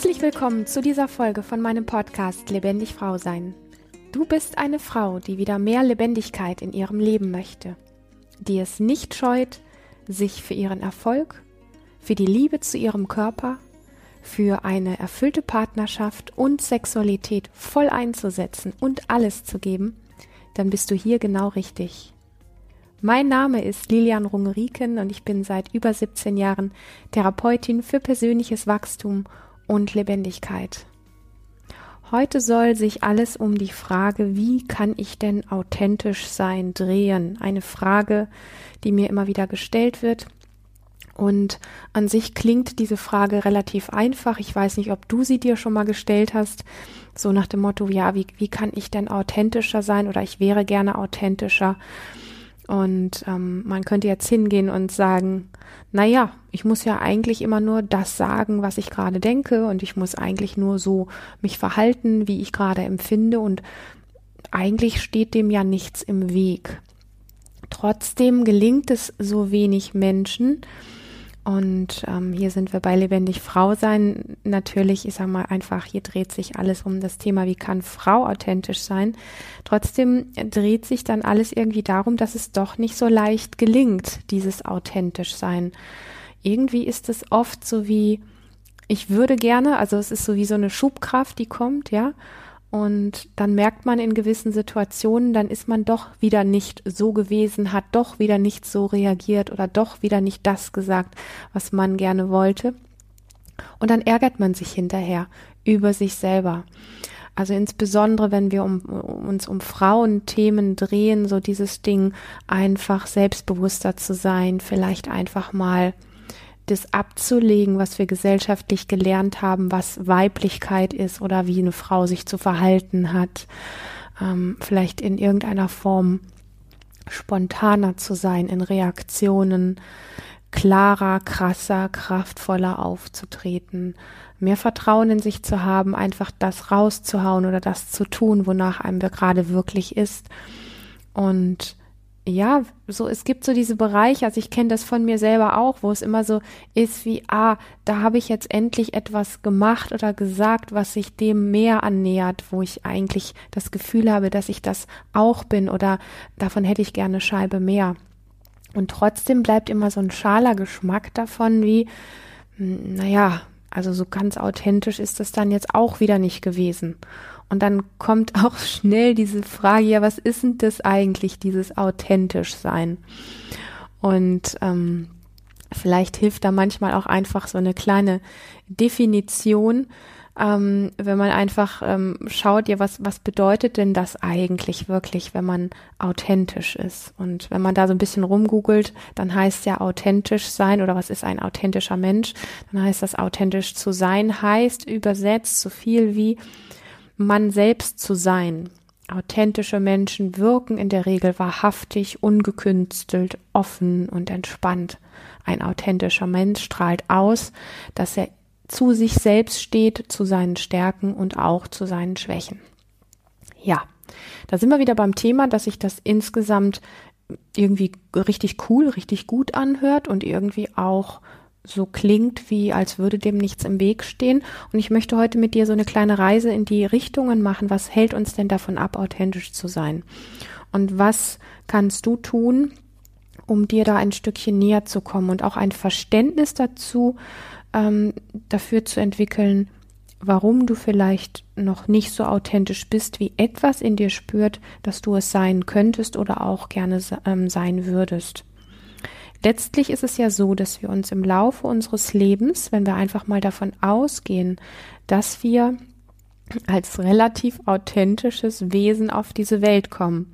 Herzlich willkommen zu dieser Folge von meinem Podcast Lebendig Frau Sein. Du bist eine Frau, die wieder mehr Lebendigkeit in ihrem Leben möchte, die es nicht scheut, sich für ihren Erfolg, für die Liebe zu ihrem Körper, für eine erfüllte Partnerschaft und Sexualität voll einzusetzen und alles zu geben, dann bist du hier genau richtig. Mein Name ist Lilian Rungeriken und ich bin seit über 17 Jahren Therapeutin für persönliches Wachstum und Lebendigkeit. Heute soll sich alles um die Frage, wie kann ich denn authentisch sein, drehen. Eine Frage, die mir immer wieder gestellt wird. Und an sich klingt diese Frage relativ einfach. Ich weiß nicht, ob du sie dir schon mal gestellt hast. So nach dem Motto, ja, wie, wie kann ich denn authentischer sein oder ich wäre gerne authentischer. Und ähm, man könnte jetzt hingehen und sagen, na ja, ich muss ja eigentlich immer nur das sagen, was ich gerade denke und ich muss eigentlich nur so mich verhalten, wie ich gerade empfinde und eigentlich steht dem ja nichts im Weg. Trotzdem gelingt es so wenig Menschen, und ähm, hier sind wir bei lebendig Frau sein. Natürlich, ich sag mal einfach, hier dreht sich alles um das Thema, wie kann Frau authentisch sein. Trotzdem dreht sich dann alles irgendwie darum, dass es doch nicht so leicht gelingt, dieses authentisch sein. Irgendwie ist es oft so wie, ich würde gerne, also es ist so wie so eine Schubkraft, die kommt, ja. Und dann merkt man in gewissen Situationen, dann ist man doch wieder nicht so gewesen, hat doch wieder nicht so reagiert oder doch wieder nicht das gesagt, was man gerne wollte. Und dann ärgert man sich hinterher über sich selber. Also insbesondere, wenn wir um, uns um Frauenthemen drehen, so dieses Ding, einfach selbstbewusster zu sein, vielleicht einfach mal das abzulegen, was wir gesellschaftlich gelernt haben, was Weiblichkeit ist oder wie eine Frau sich zu verhalten hat, ähm, vielleicht in irgendeiner Form spontaner zu sein, in Reaktionen klarer, krasser, kraftvoller aufzutreten, mehr Vertrauen in sich zu haben, einfach das rauszuhauen oder das zu tun, wonach einem gerade wirklich ist. Und ja, so es gibt so diese Bereiche, also ich kenne das von mir selber auch, wo es immer so ist wie, ah, da habe ich jetzt endlich etwas gemacht oder gesagt, was sich dem mehr annähert, wo ich eigentlich das Gefühl habe, dass ich das auch bin oder davon hätte ich gerne Scheibe mehr. Und trotzdem bleibt immer so ein schaler Geschmack davon, wie, hm, naja, also so ganz authentisch ist das dann jetzt auch wieder nicht gewesen. Und dann kommt auch schnell diese Frage, ja, was ist denn das eigentlich, dieses authentisch sein? Und ähm, vielleicht hilft da manchmal auch einfach so eine kleine Definition, ähm, wenn man einfach ähm, schaut, ja, was, was bedeutet denn das eigentlich wirklich, wenn man authentisch ist? Und wenn man da so ein bisschen rumgoogelt, dann heißt ja authentisch sein oder was ist ein authentischer Mensch? Dann heißt das authentisch zu sein, heißt übersetzt so viel wie man selbst zu sein. Authentische Menschen wirken in der Regel wahrhaftig, ungekünstelt, offen und entspannt. Ein authentischer Mensch strahlt aus, dass er zu sich selbst steht, zu seinen Stärken und auch zu seinen Schwächen. Ja, da sind wir wieder beim Thema, dass sich das insgesamt irgendwie richtig cool, richtig gut anhört und irgendwie auch so klingt, wie als würde dem nichts im Weg stehen. Und ich möchte heute mit dir so eine kleine Reise in die Richtungen machen. Was hält uns denn davon ab, authentisch zu sein? Und was kannst du tun, um dir da ein Stückchen näher zu kommen und auch ein Verständnis dazu, ähm, dafür zu entwickeln, warum du vielleicht noch nicht so authentisch bist, wie etwas in dir spürt, dass du es sein könntest oder auch gerne ähm, sein würdest. Letztlich ist es ja so, dass wir uns im Laufe unseres Lebens, wenn wir einfach mal davon ausgehen, dass wir als relativ authentisches Wesen auf diese Welt kommen.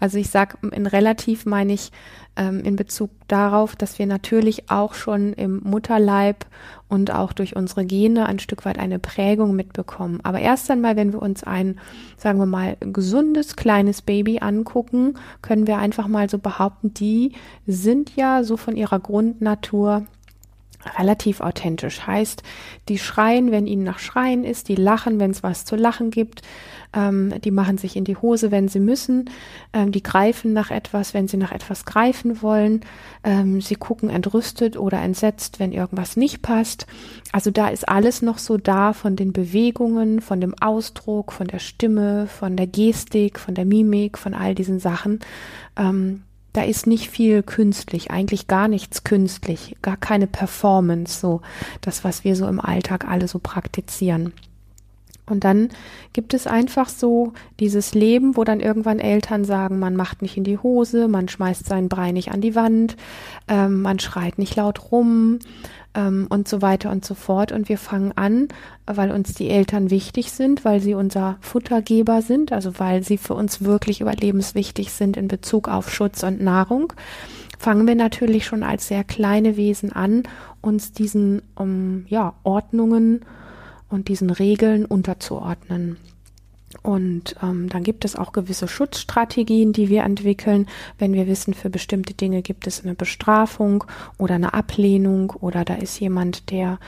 Also ich sage, in relativ meine ich ähm, in Bezug darauf, dass wir natürlich auch schon im Mutterleib und auch durch unsere Gene ein Stück weit eine Prägung mitbekommen. Aber erst einmal, wenn wir uns ein, sagen wir mal, gesundes kleines Baby angucken, können wir einfach mal so behaupten, die sind ja so von ihrer Grundnatur relativ authentisch. Heißt, die schreien, wenn ihnen nach Schreien ist, die lachen, wenn es was zu lachen gibt, ähm, die machen sich in die Hose, wenn sie müssen, ähm, die greifen nach etwas, wenn sie nach etwas greifen wollen, ähm, sie gucken entrüstet oder entsetzt, wenn irgendwas nicht passt. Also da ist alles noch so da von den Bewegungen, von dem Ausdruck, von der Stimme, von der Gestik, von der Mimik, von all diesen Sachen. Ähm, da ist nicht viel künstlich, eigentlich gar nichts künstlich, gar keine Performance, so das, was wir so im Alltag alle so praktizieren. Und dann gibt es einfach so dieses Leben, wo dann irgendwann Eltern sagen, man macht nicht in die Hose, man schmeißt seinen Brei nicht an die Wand, ähm, man schreit nicht laut rum, ähm, und so weiter und so fort. Und wir fangen an, weil uns die Eltern wichtig sind, weil sie unser Futtergeber sind, also weil sie für uns wirklich überlebenswichtig sind in Bezug auf Schutz und Nahrung, fangen wir natürlich schon als sehr kleine Wesen an, uns diesen um, ja, Ordnungen und diesen Regeln unterzuordnen. Und ähm, dann gibt es auch gewisse Schutzstrategien, die wir entwickeln, wenn wir wissen, für bestimmte Dinge gibt es eine Bestrafung oder eine Ablehnung oder da ist jemand, der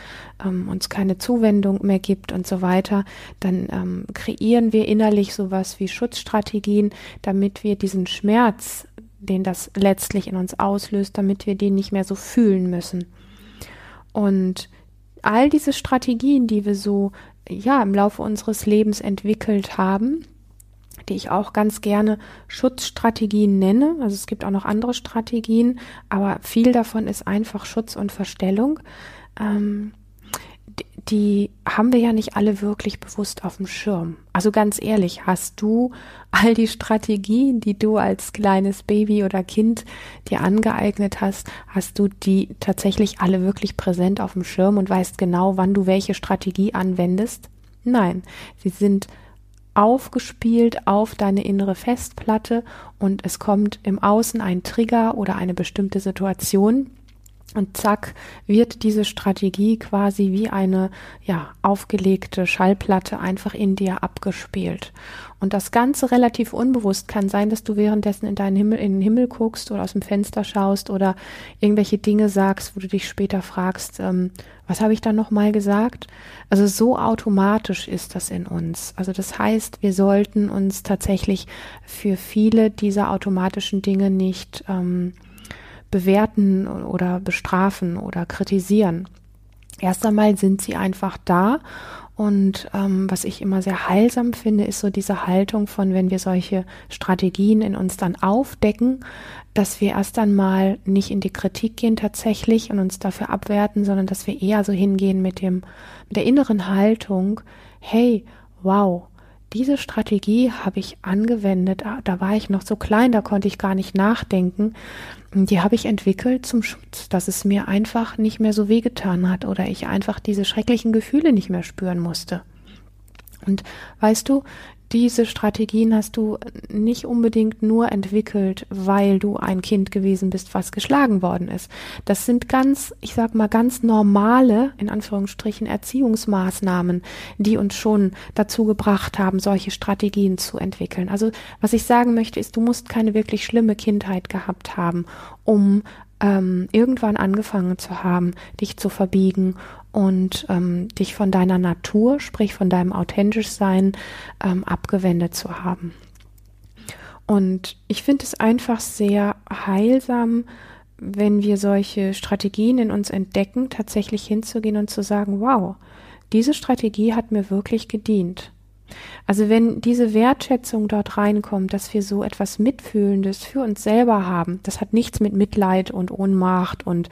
ähm, uns keine Zuwendung mehr gibt und so weiter. Dann ähm, kreieren wir innerlich sowas wie Schutzstrategien, damit wir diesen Schmerz, den das letztlich in uns auslöst, damit wir den nicht mehr so fühlen müssen. Und all diese Strategien, die wir so ja im Laufe unseres Lebens entwickelt haben, die ich auch ganz gerne Schutzstrategien nenne. Also es gibt auch noch andere Strategien, aber viel davon ist einfach Schutz und Verstellung. Ähm, die haben wir ja nicht alle wirklich bewusst auf dem Schirm. Also ganz ehrlich, hast du all die Strategien, die du als kleines Baby oder Kind dir angeeignet hast, hast du die tatsächlich alle wirklich präsent auf dem Schirm und weißt genau, wann du welche Strategie anwendest? Nein, sie sind aufgespielt auf deine innere Festplatte und es kommt im Außen ein Trigger oder eine bestimmte Situation und zack, wird diese Strategie quasi wie eine ja, aufgelegte Schallplatte einfach in dir abgespielt. Und das Ganze relativ unbewusst kann sein, dass du währenddessen in deinen Himmel, in den Himmel guckst oder aus dem Fenster schaust oder irgendwelche Dinge sagst, wo du dich später fragst, ähm, was habe ich da nochmal gesagt? Also so automatisch ist das in uns. Also das heißt, wir sollten uns tatsächlich für viele dieser automatischen Dinge nicht ähm, bewerten oder bestrafen oder kritisieren. Erst einmal sind sie einfach da und ähm, was ich immer sehr heilsam finde, ist so diese Haltung von, wenn wir solche Strategien in uns dann aufdecken, dass wir erst einmal nicht in die Kritik gehen tatsächlich und uns dafür abwerten, sondern dass wir eher so hingehen mit dem, mit der inneren Haltung, hey, wow, diese Strategie habe ich angewendet. Ah, da war ich noch so klein, da konnte ich gar nicht nachdenken. Die habe ich entwickelt zum Schutz, dass es mir einfach nicht mehr so wehgetan hat oder ich einfach diese schrecklichen Gefühle nicht mehr spüren musste. Und weißt du, diese Strategien hast du nicht unbedingt nur entwickelt, weil du ein Kind gewesen bist, was geschlagen worden ist. Das sind ganz, ich sag mal, ganz normale, in Anführungsstrichen, Erziehungsmaßnahmen, die uns schon dazu gebracht haben, solche Strategien zu entwickeln. Also, was ich sagen möchte, ist, du musst keine wirklich schlimme Kindheit gehabt haben, um ähm, irgendwann angefangen zu haben, dich zu verbiegen und ähm, dich von deiner Natur, sprich von deinem authentisch Sein, ähm, abgewendet zu haben. Und ich finde es einfach sehr heilsam, wenn wir solche Strategien in uns entdecken, tatsächlich hinzugehen und zu sagen, wow, diese Strategie hat mir wirklich gedient. Also wenn diese Wertschätzung dort reinkommt, dass wir so etwas Mitfühlendes für uns selber haben, das hat nichts mit Mitleid und Ohnmacht und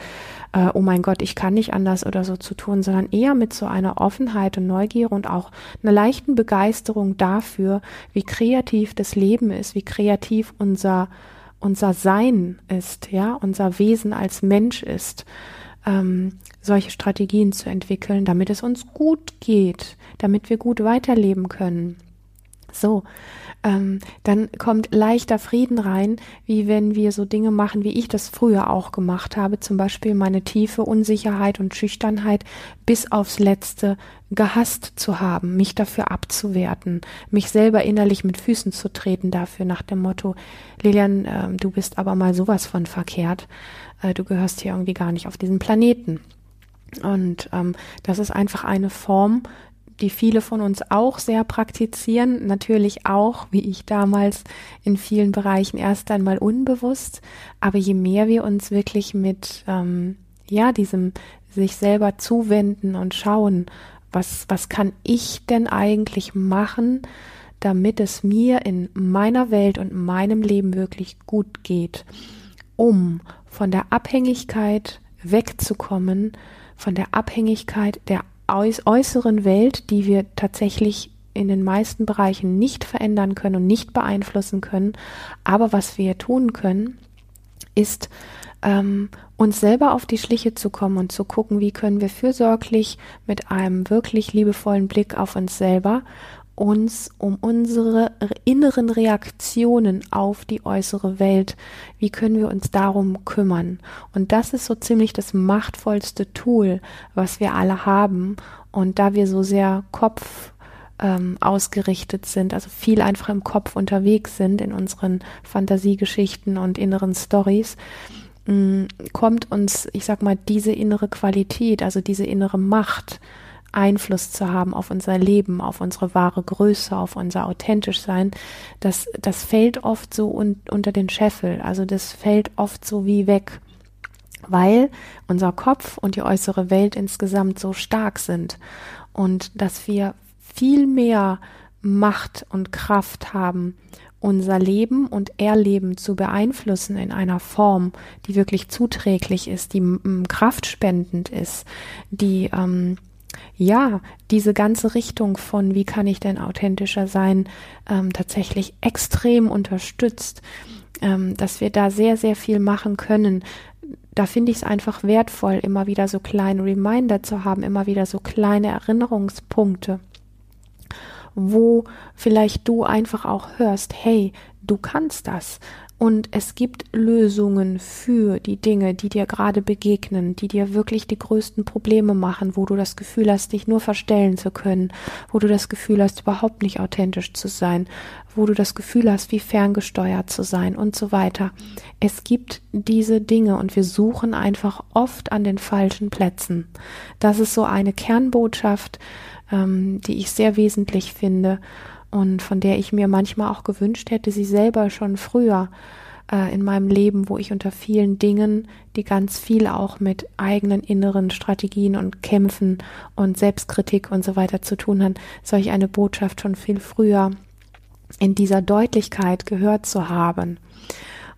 äh, oh mein Gott, ich kann nicht anders oder so zu tun, sondern eher mit so einer Offenheit und Neugier und auch einer leichten Begeisterung dafür, wie kreativ das Leben ist, wie kreativ unser unser Sein ist, ja, unser Wesen als Mensch ist ähm, solche Strategien zu entwickeln, damit es uns gut geht, damit wir gut weiterleben können. So, ähm, dann kommt leichter Frieden rein, wie wenn wir so Dinge machen, wie ich das früher auch gemacht habe, zum Beispiel meine tiefe Unsicherheit und Schüchternheit bis aufs Letzte gehasst zu haben, mich dafür abzuwerten, mich selber innerlich mit Füßen zu treten dafür nach dem Motto, Lilian, äh, du bist aber mal sowas von verkehrt, äh, du gehörst hier irgendwie gar nicht auf diesen Planeten. Und ähm, das ist einfach eine Form, die viele von uns auch sehr praktizieren, natürlich auch, wie ich damals, in vielen Bereichen erst einmal unbewusst, aber je mehr wir uns wirklich mit ähm, ja diesem sich selber zuwenden und schauen, was was kann ich denn eigentlich machen, damit es mir in meiner Welt und meinem Leben wirklich gut geht, um von der Abhängigkeit wegzukommen, von der Abhängigkeit der äußeren Welt, die wir tatsächlich in den meisten Bereichen nicht verändern können und nicht beeinflussen können. Aber was wir tun können, ist ähm, uns selber auf die Schliche zu kommen und zu gucken, wie können wir fürsorglich mit einem wirklich liebevollen Blick auf uns selber uns um unsere inneren Reaktionen auf die äußere Welt, wie können wir uns darum kümmern. Und das ist so ziemlich das machtvollste Tool, was wir alle haben. Und da wir so sehr Kopf ähm, ausgerichtet sind, also viel einfach im Kopf unterwegs sind in unseren Fantasiegeschichten und inneren Stories, mm, kommt uns, ich sag mal, diese innere Qualität, also diese innere Macht, Einfluss zu haben auf unser Leben, auf unsere wahre Größe, auf unser authentisch Sein, das, das fällt oft so un, unter den Scheffel. Also das fällt oft so wie weg, weil unser Kopf und die äußere Welt insgesamt so stark sind und dass wir viel mehr Macht und Kraft haben, unser Leben und Erleben zu beeinflussen in einer Form, die wirklich zuträglich ist, die kraftspendend ist, die ähm, ja, diese ganze Richtung von, wie kann ich denn authentischer sein, ähm, tatsächlich extrem unterstützt, ähm, dass wir da sehr, sehr viel machen können. Da finde ich es einfach wertvoll, immer wieder so kleine Reminder zu haben, immer wieder so kleine Erinnerungspunkte, wo vielleicht du einfach auch hörst, hey, du kannst das. Und es gibt Lösungen für die Dinge, die dir gerade begegnen, die dir wirklich die größten Probleme machen, wo du das Gefühl hast, dich nur verstellen zu können, wo du das Gefühl hast, überhaupt nicht authentisch zu sein, wo du das Gefühl hast, wie ferngesteuert zu sein und so weiter. Es gibt diese Dinge und wir suchen einfach oft an den falschen Plätzen. Das ist so eine Kernbotschaft, ähm, die ich sehr wesentlich finde und von der ich mir manchmal auch gewünscht hätte, sie selber schon früher äh, in meinem Leben, wo ich unter vielen Dingen, die ganz viel auch mit eigenen inneren Strategien und Kämpfen und Selbstkritik und so weiter zu tun haben, solch eine Botschaft schon viel früher in dieser Deutlichkeit gehört zu haben.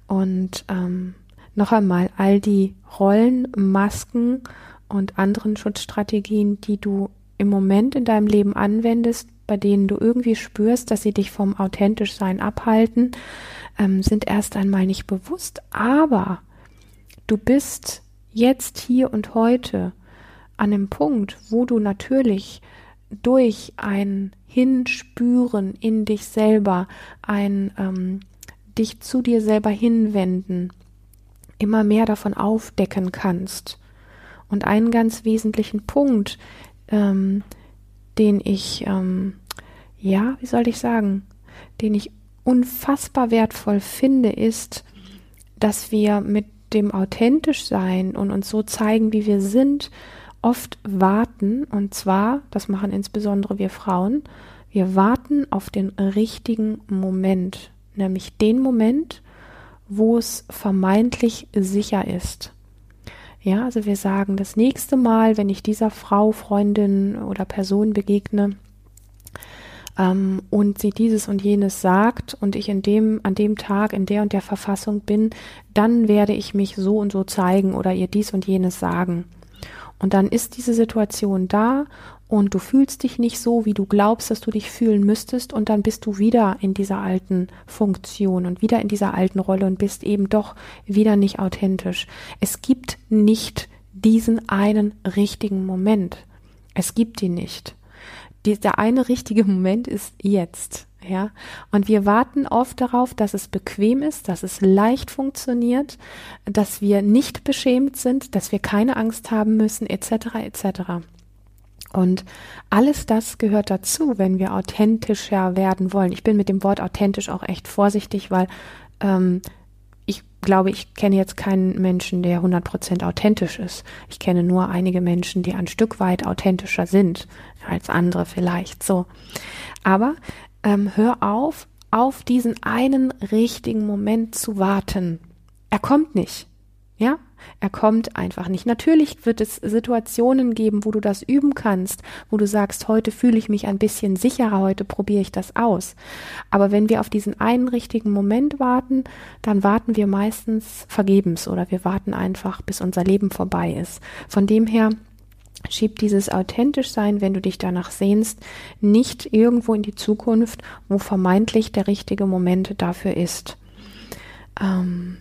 Und ähm, noch einmal, all die Rollen, Masken und anderen Schutzstrategien, die du im Moment in deinem Leben anwendest, bei denen du irgendwie spürst, dass sie dich vom authentisch sein abhalten, ähm, sind erst einmal nicht bewusst, aber du bist jetzt hier und heute an einem Punkt, wo du natürlich durch ein Hinspüren in dich selber, ein ähm, dich zu dir selber hinwenden, immer mehr davon aufdecken kannst. Und einen ganz wesentlichen Punkt, ähm, den ich, ähm, ja, wie soll ich sagen, den ich unfassbar wertvoll finde, ist, dass wir mit dem authentisch sein und uns so zeigen, wie wir sind, oft warten, und zwar, das machen insbesondere wir Frauen, wir warten auf den richtigen Moment, nämlich den Moment, wo es vermeintlich sicher ist. Ja, also wir sagen, das nächste Mal, wenn ich dieser Frau, Freundin oder Person begegne ähm, und sie dieses und jenes sagt und ich in dem, an dem Tag in der und der Verfassung bin, dann werde ich mich so und so zeigen oder ihr dies und jenes sagen. Und dann ist diese Situation da und du fühlst dich nicht so, wie du glaubst, dass du dich fühlen müsstest und dann bist du wieder in dieser alten Funktion und wieder in dieser alten Rolle und bist eben doch wieder nicht authentisch. Es gibt nicht diesen einen richtigen Moment. Es gibt ihn nicht. Der eine richtige Moment ist jetzt. Ja, und wir warten oft darauf, dass es bequem ist, dass es leicht funktioniert, dass wir nicht beschämt sind, dass wir keine Angst haben müssen, etc., etc. Und alles das gehört dazu, wenn wir authentischer werden wollen. Ich bin mit dem Wort authentisch auch echt vorsichtig, weil ähm, ich glaube, ich kenne jetzt keinen Menschen, der 100% authentisch ist. Ich kenne nur einige Menschen, die ein Stück weit authentischer sind als andere vielleicht. So. Aber ähm, hör auf, auf diesen einen richtigen Moment zu warten. Er kommt nicht. Ja, er kommt einfach nicht. Natürlich wird es Situationen geben, wo du das üben kannst, wo du sagst, heute fühle ich mich ein bisschen sicherer, heute probiere ich das aus. Aber wenn wir auf diesen einen richtigen Moment warten, dann warten wir meistens vergebens oder wir warten einfach, bis unser Leben vorbei ist. Von dem her Schieb dieses authentisch sein, wenn du dich danach sehnst, nicht irgendwo in die Zukunft, wo vermeintlich der richtige Moment dafür ist. Ähm,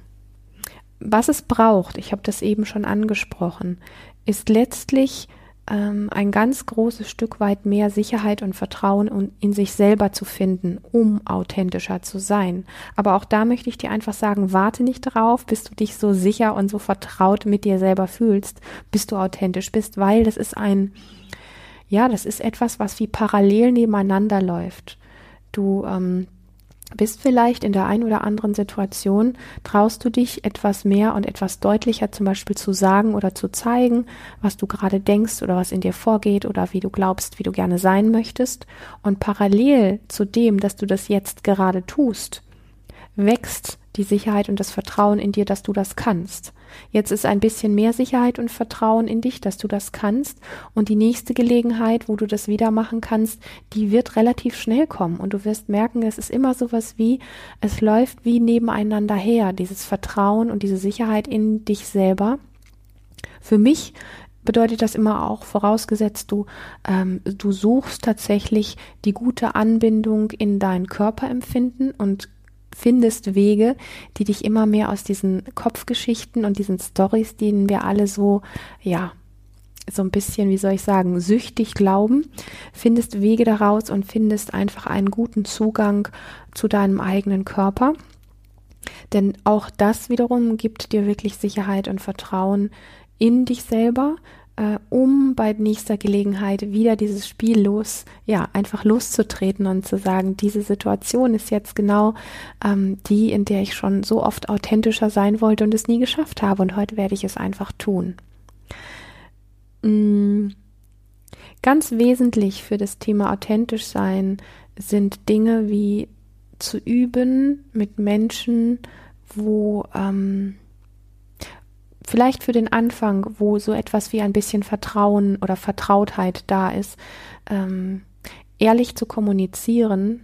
was es braucht, ich habe das eben schon angesprochen, ist letztlich ähm, ein ganz großes Stück weit mehr Sicherheit und Vertrauen in sich selber zu finden, um authentischer zu sein. Aber auch da möchte ich dir einfach sagen, warte nicht darauf, bis du dich so sicher und so vertraut mit dir selber fühlst, bis du authentisch bist, weil das ist ein, ja, das ist etwas, was wie parallel nebeneinander läuft. Du ähm, bist vielleicht in der einen oder anderen Situation, traust du dich etwas mehr und etwas deutlicher zum Beispiel zu sagen oder zu zeigen, was du gerade denkst oder was in dir vorgeht oder wie du glaubst, wie du gerne sein möchtest. Und parallel zu dem, dass du das jetzt gerade tust, wächst die Sicherheit und das Vertrauen in dir, dass du das kannst. Jetzt ist ein bisschen mehr Sicherheit und Vertrauen in dich, dass du das kannst. Und die nächste Gelegenheit, wo du das wieder machen kannst, die wird relativ schnell kommen. Und du wirst merken, es ist immer sowas wie, es läuft wie nebeneinander her, dieses Vertrauen und diese Sicherheit in dich selber. Für mich bedeutet das immer auch, vorausgesetzt du, ähm, du suchst tatsächlich die gute Anbindung in dein Körperempfinden und findest Wege, die dich immer mehr aus diesen Kopfgeschichten und diesen Stories, denen wir alle so, ja, so ein bisschen, wie soll ich sagen, süchtig glauben, findest Wege daraus und findest einfach einen guten Zugang zu deinem eigenen Körper. Denn auch das wiederum gibt dir wirklich Sicherheit und Vertrauen in dich selber, äh, um bei nächster Gelegenheit wieder dieses Spiel los, ja, einfach loszutreten und zu sagen, diese Situation ist jetzt genau ähm, die, in der ich schon so oft authentischer sein wollte und es nie geschafft habe und heute werde ich es einfach tun. Mhm. Ganz wesentlich für das Thema authentisch sein sind Dinge wie zu üben mit Menschen, wo ähm, vielleicht für den Anfang, wo so etwas wie ein bisschen Vertrauen oder Vertrautheit da ist, ähm, ehrlich zu kommunizieren,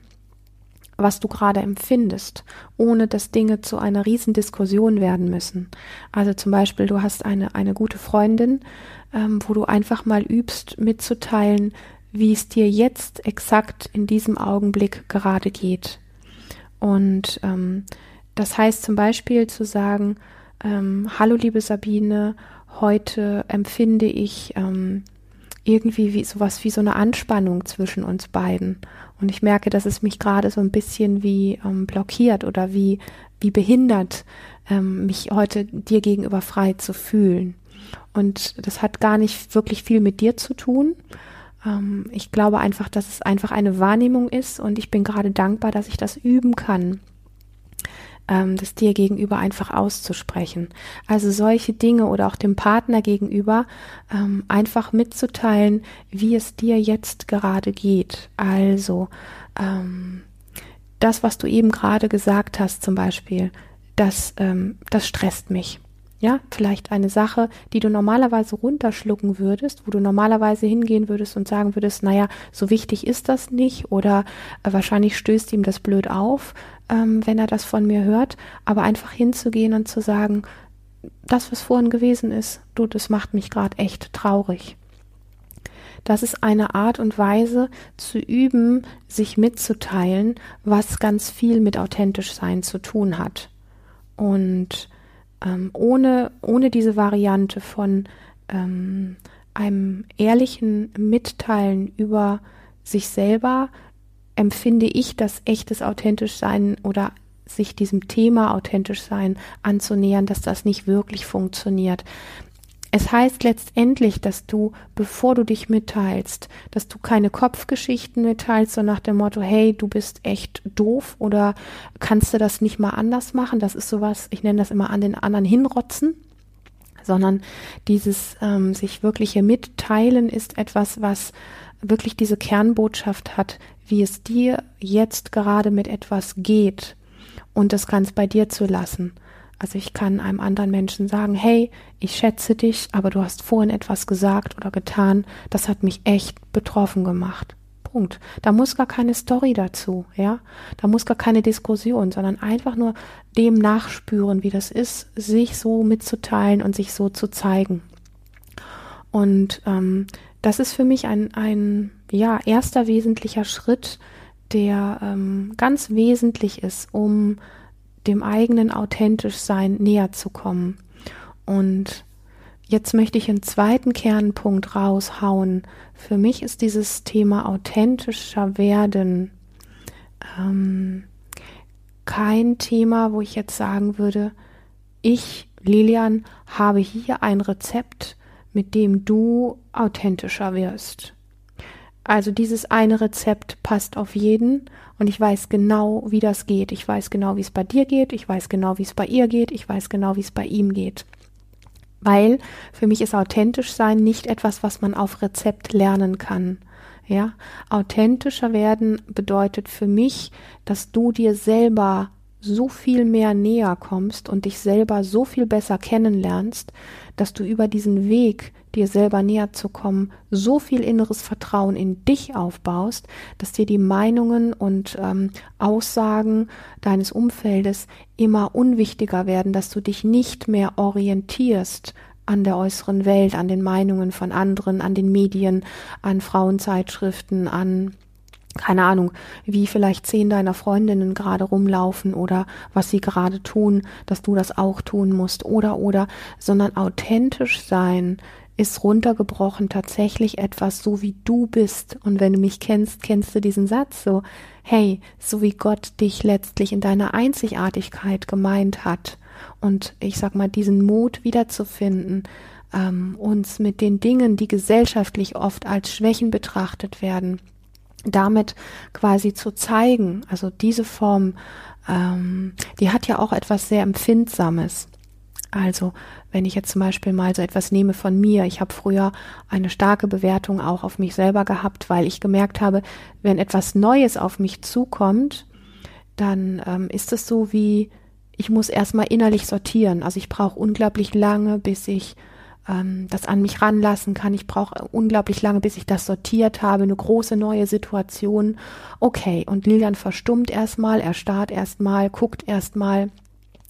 was du gerade empfindest, ohne dass Dinge zu einer Riesendiskussion werden müssen. Also zum Beispiel, du hast eine, eine gute Freundin, ähm, wo du einfach mal übst, mitzuteilen, wie es dir jetzt exakt in diesem Augenblick gerade geht. Und ähm, das heißt zum Beispiel zu sagen, ähm, hallo liebe Sabine, heute empfinde ich ähm, irgendwie wie sowas wie so eine Anspannung zwischen uns beiden. Und ich merke, dass es mich gerade so ein bisschen wie ähm, blockiert oder wie, wie behindert, ähm, mich heute dir gegenüber frei zu fühlen. Und das hat gar nicht wirklich viel mit dir zu tun. Ähm, ich glaube einfach, dass es einfach eine Wahrnehmung ist und ich bin gerade dankbar, dass ich das üben kann ähm, das dir gegenüber einfach auszusprechen. Also solche Dinge oder auch dem Partner gegenüber ähm, einfach mitzuteilen, wie es dir jetzt gerade geht. Also ähm, das, was du eben gerade gesagt hast, zum Beispiel, das, ähm, das stresst mich. Ja, vielleicht eine Sache, die du normalerweise runterschlucken würdest, wo du normalerweise hingehen würdest und sagen würdest, naja, so wichtig ist das nicht oder äh, wahrscheinlich stößt ihm das blöd auf, ähm, wenn er das von mir hört, aber einfach hinzugehen und zu sagen, das, was vorhin gewesen ist, du, das macht mich gerade echt traurig. Das ist eine Art und Weise zu üben, sich mitzuteilen, was ganz viel mit authentisch sein zu tun hat. Und ähm, ohne, ohne diese Variante von ähm, einem ehrlichen Mitteilen über sich selber empfinde ich das echtes authentisch sein oder sich diesem Thema authentisch sein anzunähern, dass das nicht wirklich funktioniert. Es heißt letztendlich, dass du, bevor du dich mitteilst, dass du keine Kopfgeschichten mitteilst, so nach dem Motto, hey, du bist echt doof oder kannst du das nicht mal anders machen? Das ist sowas, ich nenne das immer an den anderen hinrotzen sondern dieses ähm, sich wirkliche Mitteilen ist etwas, was wirklich diese Kernbotschaft hat, wie es dir jetzt gerade mit etwas geht und das ganz bei dir zu lassen. Also ich kann einem anderen Menschen sagen, hey, ich schätze dich, aber du hast vorhin etwas gesagt oder getan, das hat mich echt betroffen gemacht. Punkt. Da muss gar keine Story dazu, ja. Da muss gar keine Diskussion, sondern einfach nur dem nachspüren, wie das ist, sich so mitzuteilen und sich so zu zeigen. Und ähm, das ist für mich ein, ein ja, erster wesentlicher Schritt, der ähm, ganz wesentlich ist, um dem eigenen authentisch sein näher zu kommen. Und jetzt möchte ich einen zweiten Kernpunkt raushauen. Für mich ist dieses Thema authentischer werden ähm, kein Thema, wo ich jetzt sagen würde, ich, Lilian, habe hier ein Rezept, mit dem du authentischer wirst. Also dieses eine Rezept passt auf jeden und ich weiß genau, wie das geht. Ich weiß genau, wie es bei dir geht. Ich weiß genau, wie es bei ihr geht. Ich weiß genau, wie es bei ihm geht. Weil für mich ist authentisch sein nicht etwas, was man auf Rezept lernen kann. Ja, authentischer werden bedeutet für mich, dass du dir selber so viel mehr näher kommst und dich selber so viel besser kennenlernst, dass du über diesen Weg, dir selber näher zu kommen, so viel inneres Vertrauen in dich aufbaust, dass dir die Meinungen und ähm, Aussagen deines Umfeldes immer unwichtiger werden, dass du dich nicht mehr orientierst an der äußeren Welt, an den Meinungen von anderen, an den Medien, an Frauenzeitschriften, an keine Ahnung, wie vielleicht zehn deiner Freundinnen gerade rumlaufen oder was sie gerade tun, dass du das auch tun musst oder oder, sondern authentisch sein ist runtergebrochen tatsächlich etwas so wie du bist. Und wenn du mich kennst, kennst du diesen Satz so, hey, so wie Gott dich letztlich in deiner Einzigartigkeit gemeint hat. Und ich sag mal diesen Mut wiederzufinden, ähm, uns mit den Dingen, die gesellschaftlich oft als Schwächen betrachtet werden, damit quasi zu zeigen, also diese Form, ähm, die hat ja auch etwas sehr Empfindsames. Also wenn ich jetzt zum Beispiel mal so etwas nehme von mir, ich habe früher eine starke Bewertung auch auf mich selber gehabt, weil ich gemerkt habe, wenn etwas Neues auf mich zukommt, dann ähm, ist es so wie, ich muss erstmal innerlich sortieren. Also ich brauche unglaublich lange, bis ich ähm, das an mich ranlassen kann. Ich brauche unglaublich lange, bis ich das sortiert habe. Eine große neue Situation. Okay, und Lilian verstummt erstmal, er starrt erstmal, guckt erstmal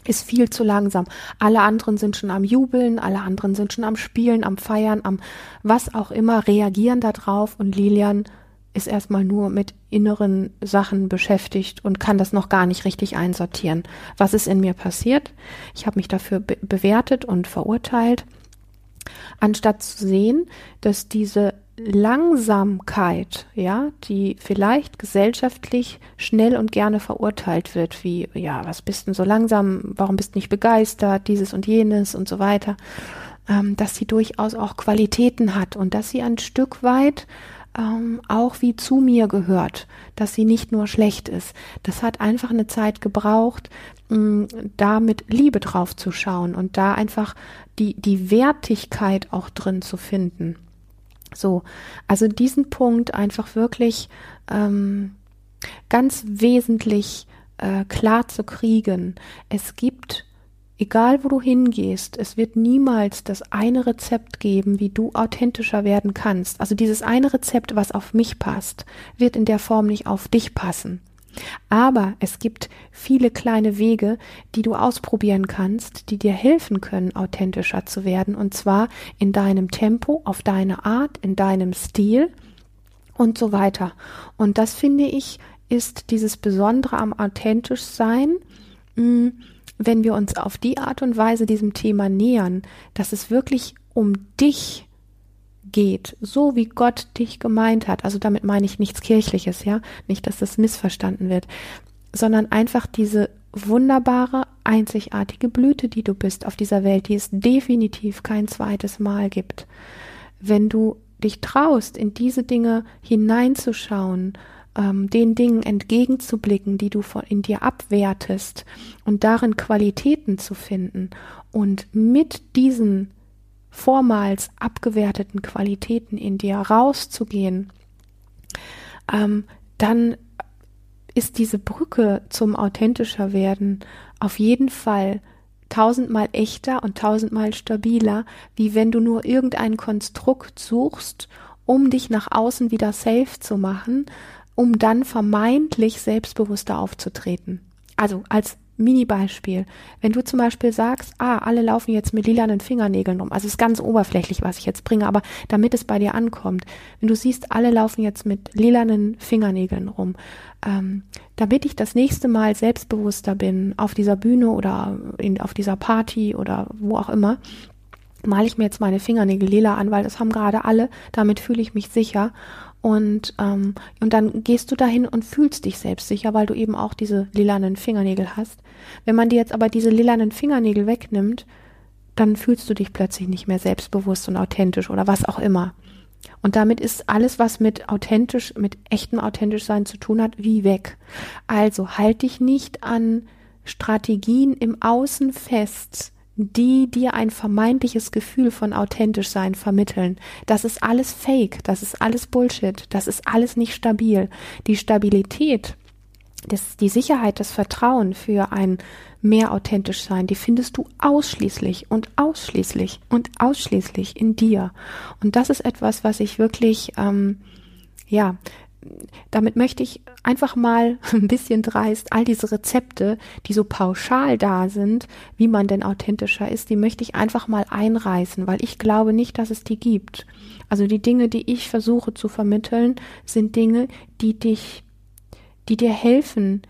ist viel zu langsam. Alle anderen sind schon am Jubeln, alle anderen sind schon am Spielen, am Feiern, am was auch immer, reagieren darauf und Lilian ist erstmal nur mit inneren Sachen beschäftigt und kann das noch gar nicht richtig einsortieren. Was ist in mir passiert? Ich habe mich dafür be bewertet und verurteilt anstatt zu sehen, dass diese Langsamkeit, ja, die vielleicht gesellschaftlich schnell und gerne verurteilt wird, wie, ja, was bist denn so langsam, warum bist du nicht begeistert, dieses und jenes und so weiter, ähm, dass sie durchaus auch Qualitäten hat und dass sie ein Stück weit ähm, auch wie zu mir gehört, dass sie nicht nur schlecht ist. Das hat einfach eine Zeit gebraucht, mh, da mit Liebe drauf zu schauen und da einfach die, die Wertigkeit auch drin zu finden. So, also diesen Punkt einfach wirklich ähm, ganz wesentlich äh, klar zu kriegen. Es gibt Egal wo du hingehst, es wird niemals das eine Rezept geben, wie du authentischer werden kannst. Also dieses eine Rezept, was auf mich passt, wird in der Form nicht auf dich passen. Aber es gibt viele kleine Wege, die du ausprobieren kannst, die dir helfen können, authentischer zu werden. Und zwar in deinem Tempo, auf deine Art, in deinem Stil und so weiter. Und das finde ich, ist dieses Besondere am authentisch sein. Mm, wenn wir uns auf die Art und Weise diesem Thema nähern, dass es wirklich um dich geht, so wie Gott dich gemeint hat. Also damit meine ich nichts Kirchliches, ja, nicht, dass das missverstanden wird, sondern einfach diese wunderbare, einzigartige Blüte, die du bist auf dieser Welt, die es definitiv kein zweites Mal gibt. Wenn du dich traust, in diese Dinge hineinzuschauen, ähm, den Dingen entgegenzublicken, die du in dir abwertest und darin Qualitäten zu finden und mit diesen vormals abgewerteten Qualitäten in dir rauszugehen, ähm, dann ist diese Brücke zum authentischer werden auf jeden Fall tausendmal echter und tausendmal stabiler, wie wenn du nur irgendein Konstrukt suchst, um dich nach außen wieder safe zu machen, um dann vermeintlich selbstbewusster aufzutreten. Also als Mini-Beispiel. Wenn du zum Beispiel sagst, ah, alle laufen jetzt mit lilanen Fingernägeln rum, also es ist ganz oberflächlich, was ich jetzt bringe, aber damit es bei dir ankommt, wenn du siehst, alle laufen jetzt mit lilanen Fingernägeln rum, ähm, damit ich das nächste Mal selbstbewusster bin auf dieser Bühne oder in, auf dieser Party oder wo auch immer, male ich mir jetzt meine Fingernägel lila an, weil das haben gerade alle, damit fühle ich mich sicher und, ähm, und dann gehst du dahin und fühlst dich selbstsicher, weil du eben auch diese lilanen Fingernägel hast. Wenn man dir jetzt aber diese lilanen Fingernägel wegnimmt, dann fühlst du dich plötzlich nicht mehr selbstbewusst und authentisch oder was auch immer. Und damit ist alles, was mit authentisch, mit echtem authentisch sein zu tun hat, wie weg. Also halt dich nicht an Strategien im Außen fest, die dir ein vermeintliches Gefühl von authentisch sein vermitteln. Das ist alles Fake, das ist alles Bullshit, das ist alles nicht stabil. Die Stabilität, das, die Sicherheit, das Vertrauen für ein mehr authentisch sein, die findest du ausschließlich und ausschließlich und ausschließlich in dir. Und das ist etwas, was ich wirklich, ähm, ja, damit möchte ich einfach mal ein bisschen dreist all diese Rezepte, die so pauschal da sind, wie man denn authentischer ist, die möchte ich einfach mal einreißen, weil ich glaube nicht, dass es die gibt. Also die Dinge, die ich versuche zu vermitteln, sind Dinge, die dich, die dir helfen,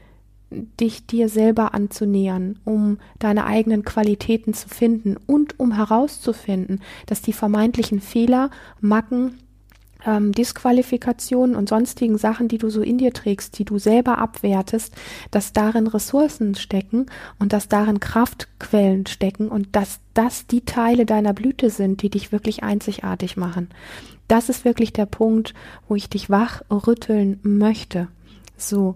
dich dir selber anzunähern, um deine eigenen Qualitäten zu finden und um herauszufinden, dass die vermeintlichen Fehler, Macken, ähm, Disqualifikationen und sonstigen Sachen, die du so in dir trägst, die du selber abwertest, dass darin Ressourcen stecken und dass darin Kraftquellen stecken und dass das die Teile deiner Blüte sind, die dich wirklich einzigartig machen. Das ist wirklich der Punkt, wo ich dich wach rütteln möchte. So.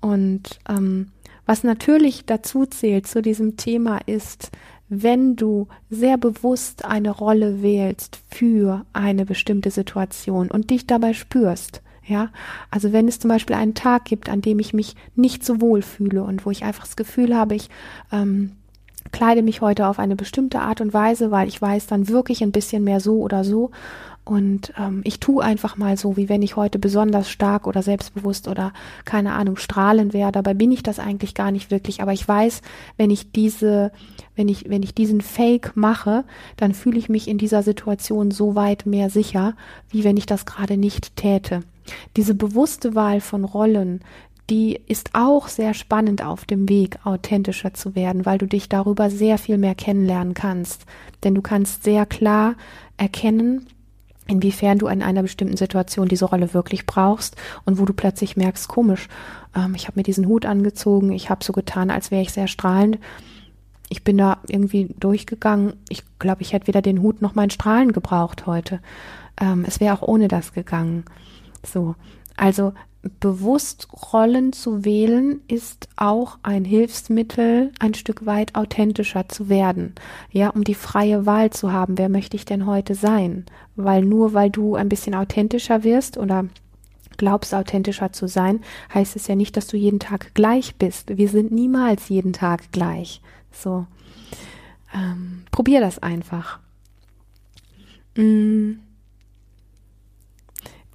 Und ähm, was natürlich dazu zählt zu diesem Thema ist, wenn du sehr bewusst eine Rolle wählst für eine bestimmte Situation und dich dabei spürst, ja, also wenn es zum Beispiel einen Tag gibt, an dem ich mich nicht so wohl fühle und wo ich einfach das Gefühl habe, ich ähm, kleide mich heute auf eine bestimmte Art und Weise, weil ich weiß, dann wirklich ein bisschen mehr so oder so und ähm, ich tue einfach mal so, wie wenn ich heute besonders stark oder selbstbewusst oder keine Ahnung strahlend wäre. Dabei bin ich das eigentlich gar nicht wirklich. Aber ich weiß, wenn ich diese, wenn ich, wenn ich diesen Fake mache, dann fühle ich mich in dieser Situation so weit mehr sicher, wie wenn ich das gerade nicht täte. Diese bewusste Wahl von Rollen, die ist auch sehr spannend auf dem Weg, authentischer zu werden, weil du dich darüber sehr viel mehr kennenlernen kannst. Denn du kannst sehr klar erkennen, inwiefern du in einer bestimmten Situation diese Rolle wirklich brauchst und wo du plötzlich merkst, komisch, ähm, ich habe mir diesen Hut angezogen, ich habe so getan, als wäre ich sehr strahlend. Ich bin da irgendwie durchgegangen. Ich glaube, ich hätte weder den Hut noch mein Strahlen gebraucht heute. Ähm, es wäre auch ohne das gegangen. So. Also bewusst Rollen zu wählen, ist auch ein Hilfsmittel, ein Stück weit authentischer zu werden. Ja, um die freie Wahl zu haben, wer möchte ich denn heute sein? Weil nur weil du ein bisschen authentischer wirst oder glaubst, authentischer zu sein, heißt es ja nicht, dass du jeden Tag gleich bist. Wir sind niemals jeden Tag gleich. So. Ähm, probier das einfach. Mm.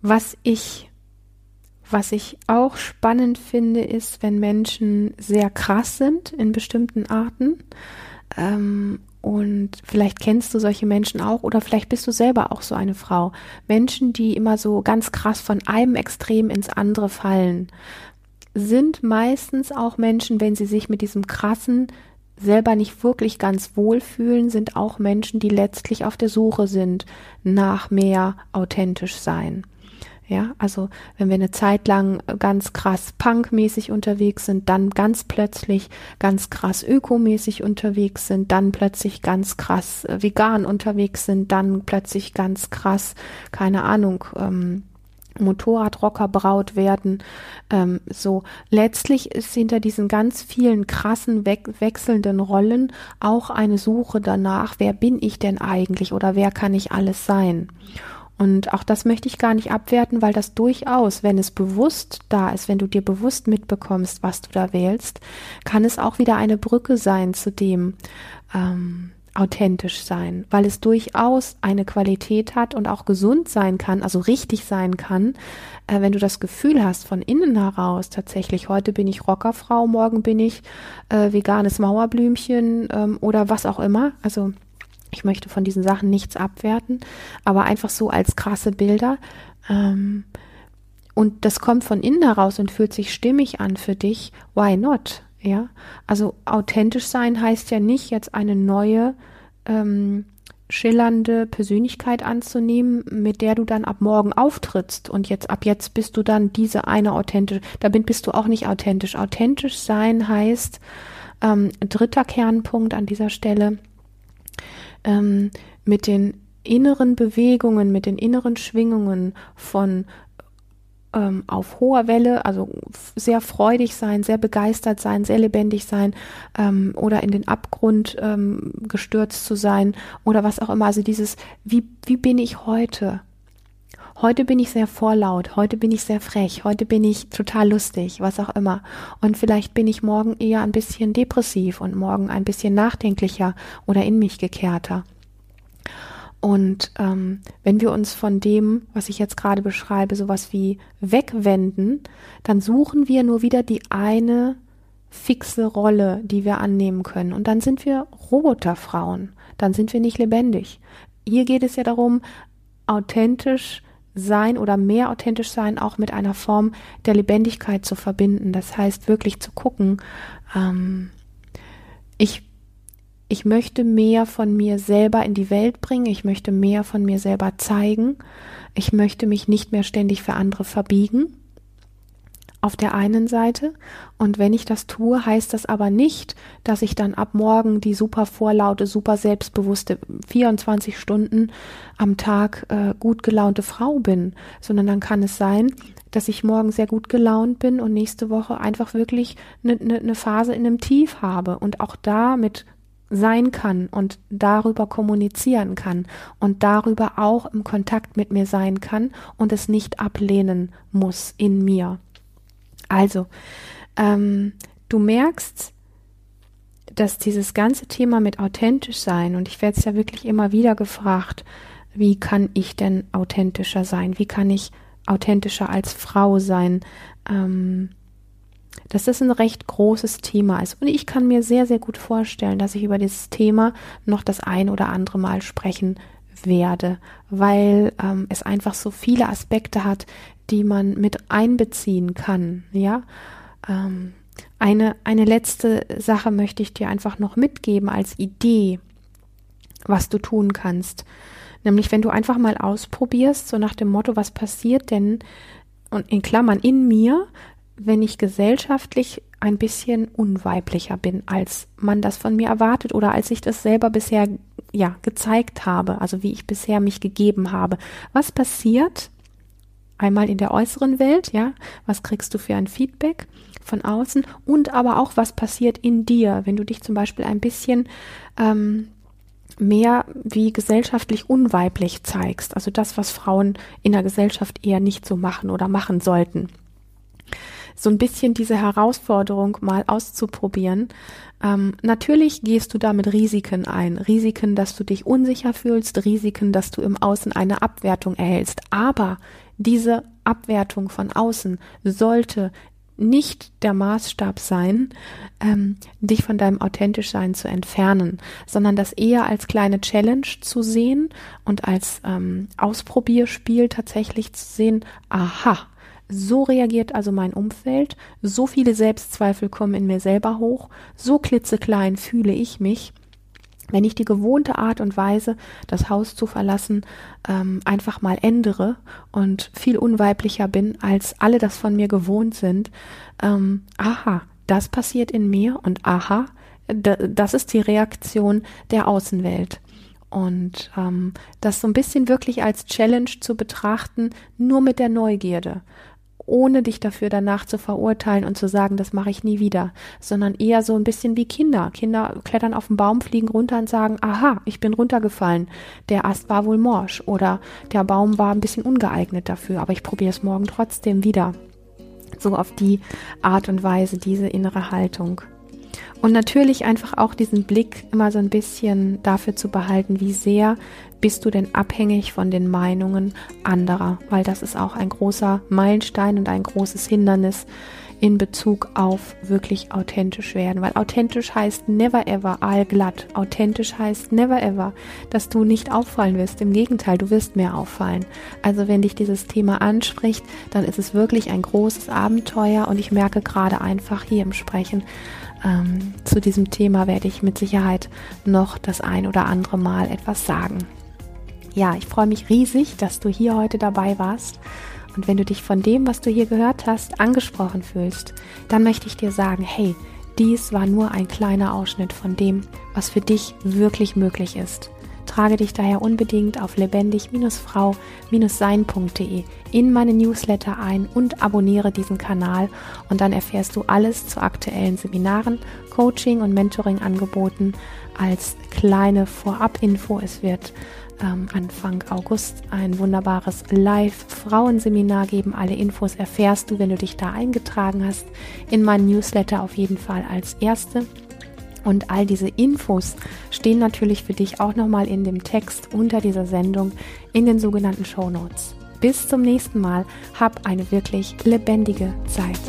Was ich was ich auch spannend finde, ist, wenn Menschen sehr krass sind in bestimmten Arten. Ähm, und vielleicht kennst du solche Menschen auch oder vielleicht bist du selber auch so eine Frau. Menschen, die immer so ganz krass von einem Extrem ins andere fallen, sind meistens auch Menschen, wenn sie sich mit diesem krassen selber nicht wirklich ganz wohlfühlen, sind auch Menschen, die letztlich auf der Suche sind nach mehr authentisch sein. Ja, also wenn wir eine Zeit lang ganz krass punkmäßig unterwegs sind, dann ganz plötzlich ganz krass ökomäßig unterwegs sind, dann plötzlich ganz krass äh, vegan unterwegs sind, dann plötzlich ganz krass, keine Ahnung, ähm, Motorradrocker braut werden. Ähm, so letztlich ist hinter diesen ganz vielen krassen we wechselnden Rollen auch eine Suche danach, wer bin ich denn eigentlich oder wer kann ich alles sein? Und auch das möchte ich gar nicht abwerten, weil das durchaus, wenn es bewusst da ist, wenn du dir bewusst mitbekommst, was du da wählst, kann es auch wieder eine Brücke sein zu dem ähm, authentisch sein, weil es durchaus eine Qualität hat und auch gesund sein kann, also richtig sein kann, äh, wenn du das Gefühl hast von innen heraus tatsächlich, heute bin ich Rockerfrau, morgen bin ich äh, veganes Mauerblümchen ähm, oder was auch immer. Also ich möchte von diesen Sachen nichts abwerten, aber einfach so als krasse Bilder. Ähm, und das kommt von innen heraus und fühlt sich stimmig an für dich. Why not? Ja, also authentisch sein heißt ja nicht jetzt eine neue ähm, schillernde Persönlichkeit anzunehmen, mit der du dann ab morgen auftrittst und jetzt ab jetzt bist du dann diese eine authentische, da bist du auch nicht authentisch. Authentisch sein heißt ähm, dritter Kernpunkt an dieser Stelle ähm, mit den inneren Bewegungen, mit den inneren Schwingungen von ähm, auf hoher Welle, also sehr freudig sein, sehr begeistert sein, sehr lebendig sein ähm, oder in den Abgrund ähm, gestürzt zu sein oder was auch immer. Also dieses, wie, wie bin ich heute? Heute bin ich sehr vorlaut, heute bin ich sehr frech, heute bin ich total lustig, was auch immer. Und vielleicht bin ich morgen eher ein bisschen depressiv und morgen ein bisschen nachdenklicher oder in mich gekehrter. Und ähm, wenn wir uns von dem, was ich jetzt gerade beschreibe, sowas wie wegwenden, dann suchen wir nur wieder die eine fixe Rolle, die wir annehmen können. Und dann sind wir Roboterfrauen. Dann sind wir nicht lebendig. Hier geht es ja darum, authentisch sein oder mehr authentisch sein auch mit einer Form der Lebendigkeit zu verbinden. Das heißt wirklich zu gucken, ähm, ich ich möchte mehr von mir selber in die Welt bringen, ich möchte mehr von mir selber zeigen, ich möchte mich nicht mehr ständig für andere verbiegen. Auf der einen Seite. Und wenn ich das tue, heißt das aber nicht, dass ich dann ab morgen die super vorlaute, super selbstbewusste 24 Stunden am Tag äh, gut gelaunte Frau bin, sondern dann kann es sein, dass ich morgen sehr gut gelaunt bin und nächste Woche einfach wirklich eine ne, ne Phase in einem Tief habe und auch da mit sein kann und darüber kommunizieren kann und darüber auch im Kontakt mit mir sein kann und es nicht ablehnen muss in mir. Also, ähm, du merkst, dass dieses ganze Thema mit authentisch sein, und ich werde es ja wirklich immer wieder gefragt, wie kann ich denn authentischer sein? Wie kann ich authentischer als Frau sein? Ähm, dass das ein recht großes Thema ist. Und ich kann mir sehr, sehr gut vorstellen, dass ich über dieses Thema noch das ein oder andere Mal sprechen werde, weil ähm, es einfach so viele Aspekte hat, die man mit einbeziehen kann. Ja, ähm, eine, eine letzte Sache möchte ich dir einfach noch mitgeben als Idee, was du tun kannst. Nämlich, wenn du einfach mal ausprobierst, so nach dem Motto, was passiert denn, und in Klammern in mir, wenn ich gesellschaftlich ein bisschen unweiblicher bin, als man das von mir erwartet oder als ich das selber bisher ja gezeigt habe, also wie ich bisher mich gegeben habe. Was passiert einmal in der äußeren Welt, ja? Was kriegst du für ein Feedback von außen und aber auch was passiert in dir, wenn du dich zum Beispiel ein bisschen ähm, mehr wie gesellschaftlich unweiblich zeigst, also das, was Frauen in der Gesellschaft eher nicht so machen oder machen sollten so ein bisschen diese Herausforderung mal auszuprobieren. Ähm, natürlich gehst du damit Risiken ein. Risiken, dass du dich unsicher fühlst, Risiken, dass du im Außen eine Abwertung erhältst. Aber diese Abwertung von außen sollte nicht der Maßstab sein, ähm, dich von deinem authentisch Sein zu entfernen, sondern das eher als kleine Challenge zu sehen und als ähm, Ausprobierspiel tatsächlich zu sehen, aha, so reagiert also mein Umfeld, so viele Selbstzweifel kommen in mir selber hoch, so klitzeklein fühle ich mich. wenn ich die gewohnte Art und Weise, das Haus zu verlassen, ähm, einfach mal ändere und viel unweiblicher bin, als alle das von mir gewohnt sind, ähm, aha, das passiert in mir und aha, das ist die Reaktion der Außenwelt. Und ähm, das so ein bisschen wirklich als Challenge zu betrachten, nur mit der Neugierde ohne dich dafür danach zu verurteilen und zu sagen, das mache ich nie wieder, sondern eher so ein bisschen wie Kinder. Kinder klettern auf den Baum, fliegen runter und sagen, aha, ich bin runtergefallen. Der Ast war wohl morsch oder der Baum war ein bisschen ungeeignet dafür, aber ich probiere es morgen trotzdem wieder. So auf die Art und Weise, diese innere Haltung. Und natürlich einfach auch diesen Blick immer so ein bisschen dafür zu behalten, wie sehr bist du denn abhängig von den Meinungen anderer, weil das ist auch ein großer Meilenstein und ein großes Hindernis in Bezug auf wirklich authentisch werden, weil authentisch heißt never ever allglatt. Authentisch heißt never ever, dass du nicht auffallen wirst. Im Gegenteil, du wirst mehr auffallen. Also wenn dich dieses Thema anspricht, dann ist es wirklich ein großes Abenteuer und ich merke gerade einfach hier im Sprechen, ähm, zu diesem Thema werde ich mit Sicherheit noch das ein oder andere Mal etwas sagen. Ja, ich freue mich riesig, dass du hier heute dabei warst. Und wenn du dich von dem, was du hier gehört hast, angesprochen fühlst, dann möchte ich dir sagen, hey, dies war nur ein kleiner Ausschnitt von dem, was für dich wirklich möglich ist. Trage dich daher unbedingt auf lebendig-frau-sein.de in meine Newsletter ein und abonniere diesen Kanal und dann erfährst du alles zu aktuellen Seminaren, Coaching und Mentoring-Angeboten als kleine Vorab-Info. Es wird ähm, Anfang August ein wunderbares Live-Frauenseminar geben. Alle Infos erfährst du, wenn du dich da eingetragen hast, in meinen Newsletter auf jeden Fall als erste. Und all diese Infos stehen natürlich für dich auch nochmal in dem Text unter dieser Sendung in den sogenannten Show Notes. Bis zum nächsten Mal. Hab eine wirklich lebendige Zeit.